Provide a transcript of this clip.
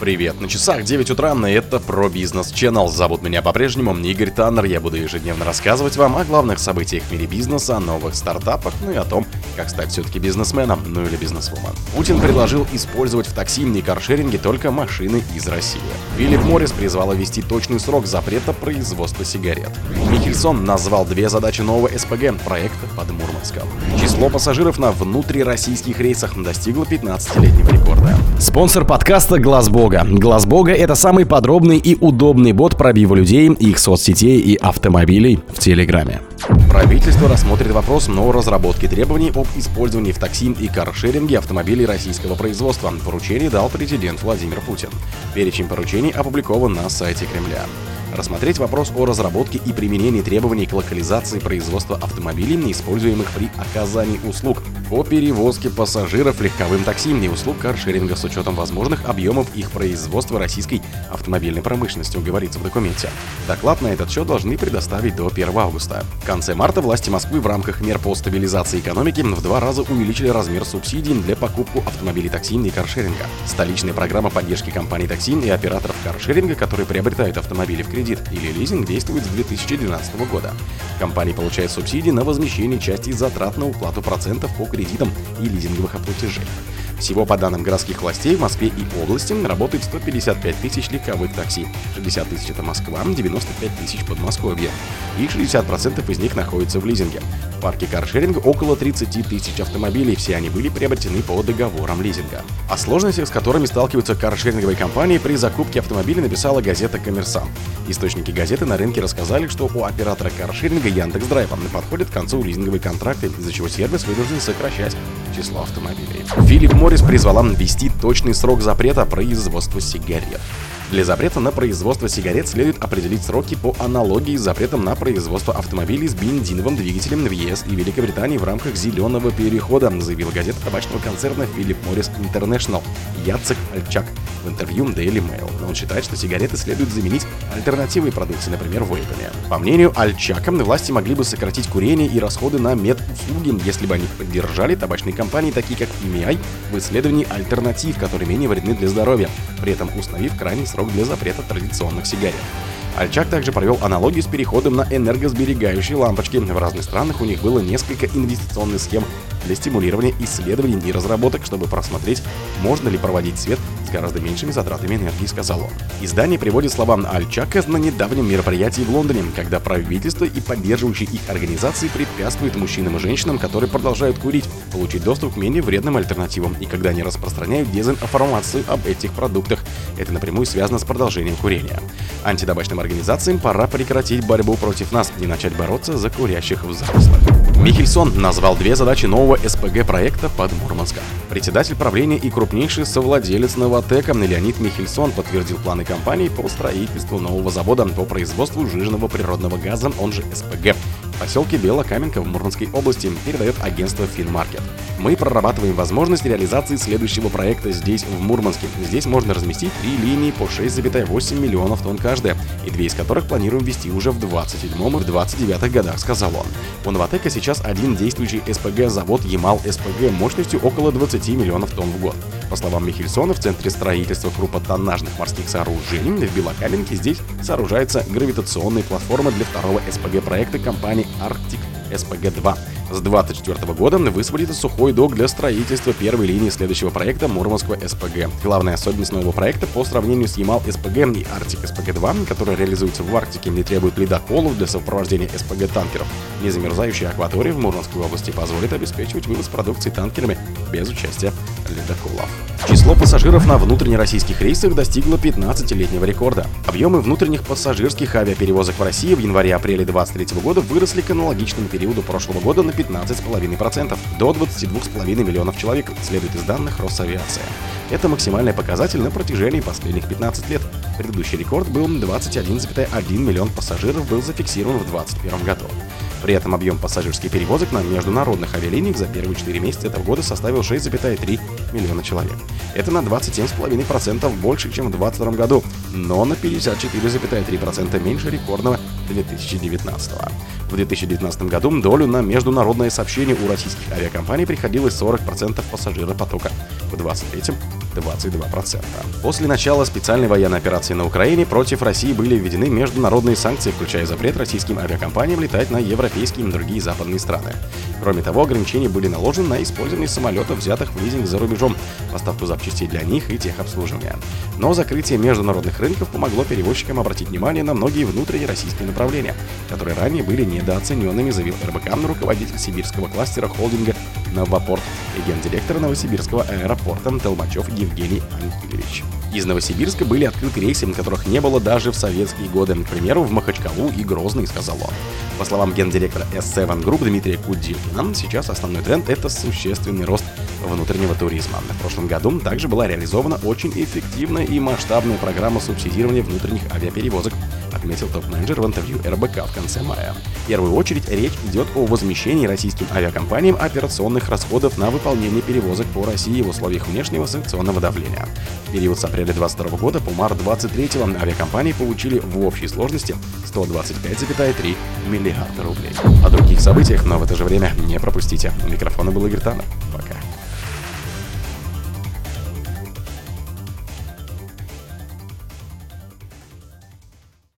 Привет, на часах 9 утра, и это про бизнес Channel. Зовут меня по-прежнему Игорь Таннер. Я буду ежедневно рассказывать вам о главных событиях в мире бизнеса, о новых стартапах, ну и о том, как стать все-таки бизнесменом, ну или бизнесвумен. Путин предложил использовать в такси и каршеринге только машины из России. Филипп Моррис призвал ввести точный срок запрета производства сигарет. Михельсон назвал две задачи нового СПГ проекта под Мурманском. Число пассажиров на внутрироссийских рейсах достигло 15-летнего рекорда. Спонсор подкаста Глаз. Глаз Бога это самый подробный и удобный бот пробива людей, их соцсетей и автомобилей в Телеграме. Правительство рассмотрит вопрос новой разработки требований об использовании в такси и каршеринге автомобилей российского производства. Поручение дал президент Владимир Путин. Перечень поручений опубликован на сайте Кремля рассмотреть вопрос о разработке и применении требований к локализации производства автомобилей, используемых при оказании услуг по перевозке пассажиров легковым такси и услуг каршеринга с учетом возможных объемов их производства российской автомобильной промышленностью, говорится в документе. Доклад на этот счет должны предоставить до 1 августа. В конце марта власти Москвы в рамках мер по стабилизации экономики в два раза увеличили размер субсидий для покупку автомобилей такси и каршеринга. Столичная программа поддержки компаний такси и операторов каршеринга, которые приобретают автомобили в кредит, кредит или лизинг действует с 2012 года. Компания получает субсидии на возмещение части затрат на уплату процентов по кредитам и лизинговых оплатежей. Всего по данным городских властей в Москве и области работает 155 тысяч легковых такси, 60 тысяч это Москва, 95 тысяч Подмосковье, и 60% из них находятся в лизинге. В парке каршеринга около 30 тысяч автомобилей, все они были приобретены по договорам лизинга. О сложностях, с которыми сталкиваются каршеринговые компании при закупке автомобиля, написала газета «Коммерсант». Источники газеты на рынке рассказали, что у оператора каршеринга Яндекс.Драйв подходит к концу лизинговые контракты, из-за чего сервис вынужден сокращать число автомобилей. Филипп Моррис призвала ввести точный срок запрета производства сигарет. Для запрета на производство сигарет следует определить сроки по аналогии с запретом на производство автомобилей с бензиновым двигателем в ЕС и Великобритании в рамках зеленого перехода, заявила газета табачного концерна Philip Morris International Яцек Альчак в интервью Daily Mail. Он считает, что сигареты следует заменить альтернативой продукции, например, вейпами. По мнению Альчака, власти могли бы сократить курение и расходы на медуслуги, если бы они поддержали табачные компании, такие как EMI, в исследовании альтернатив, которые менее вредны для здоровья, при этом установив крайний срок срок для запрета традиционных сигарет. Альчак также провел аналогию с переходом на энергосберегающие лампочки. В разных странах у них было несколько инвестиционных схем для стимулирования исследований и разработок, чтобы просмотреть, можно ли проводить свет с гораздо меньшими затратами энергии, сказал он. Издание приводит слова Альчака на недавнем мероприятии в Лондоне, когда правительство и поддерживающие их организации препятствуют мужчинам и женщинам, которые продолжают курить, получить доступ к менее вредным альтернативам, и когда они распространяют дезинформацию об этих продуктах. Это напрямую связано с продолжением курения. Антитабачным организациям пора прекратить борьбу против нас и начать бороться за курящих взрослых. Михельсон назвал две задачи нового СПГ проекта под Мурманском. Председатель правления и крупнейший совладелец Новотека Леонид Михельсон подтвердил планы компании по строительству нового завода по производству жирного природного газа, он же СПГ, поселке Белокаменка в Мурманской области, передает агентство Финмаркет. Мы прорабатываем возможность реализации следующего проекта здесь, в Мурманске. Здесь можно разместить три линии по 6,8 миллионов тонн каждая, и две из которых планируем ввести уже в 27 и в 29 годах, сказал он. У Новотека сейчас один действующий СПГ-завод Ямал СПГ мощностью около 20 миллионов тонн в год. По словам Михельсона, в центре строительства крупнотоннажных морских сооружений в Белокаменке здесь сооружается гравитационная платформа для второго СПГ-проекта компании Arctic SPG-2. С 2024 года высвободится сухой док для строительства первой линии следующего проекта Мурманского СПГ. Главная особенность нового проекта по сравнению с Ямал СПГ и Арктик СПГ-2, который реализуется в Арктике, не требует ледоколов для сопровождения СПГ-танкеров. Незамерзающая акватория в Мурманской области позволит обеспечивать вывоз продукции танкерами без участия ледоколов. Число пассажиров на внутреннероссийских рейсах достигло 15-летнего рекорда. Объемы внутренних пассажирских авиаперевозок в России в январе-апреле 2023 года выросли к аналогичному периоду прошлого года на 15,5%, до 22,5 миллионов человек, следует из данных Росавиации. Это максимальный показатель на протяжении последних 15 лет. Предыдущий рекорд был 21,1 миллион пассажиров был зафиксирован в 2021 году. При этом объем пассажирских перевозок на международных авиалиниях за первые 4 месяца этого года составил 6,3 миллиона человек. Это на 27,5% больше, чем в 2022 году, но на 54,3% меньше рекордного 2019 В 2019 году долю на международное сообщение у российских авиакомпаний приходилось 40% пассажиропотока. В 2023 22%. После начала специальной военной операции на Украине против России были введены международные санкции, включая запрет российским авиакомпаниям летать на европейские и другие западные страны. Кроме того, ограничения были наложены на использование самолетов, взятых в лизинг за рубежом, поставку запчастей для них и техобслуживания. Но закрытие международных рынков помогло перевозчикам обратить внимание на многие внутренние российские направления, которые ранее были недооцененными, заявил РБК руководитель сибирского кластера холдинга Новопорт гендиректор Новосибирского аэропорта Толмачев Евгений Ангелевич. Из Новосибирска были открыты рейсы, которых не было даже в советские годы, к примеру, в Махачкалу и Грозный, сказал он. По словам гендиректора S7 Group Дмитрия Кудилкина, сейчас основной тренд – это существенный рост внутреннего туризма. В прошлом году также была реализована очень эффективная и масштабная программа субсидирования внутренних авиаперевозок отметил топ-менеджер в интервью РБК в конце мая. В первую очередь речь идет о возмещении российским авиакомпаниям операционных расходов на выполнение перевозок по России в условиях внешнего санкционного давления. В период с апреля 2022 года по март 2023 авиакомпании получили в общей сложности 125,3 миллиарда рублей. О других событиях, но в это же время не пропустите. У микрофона был Игорь Таннер. Пока.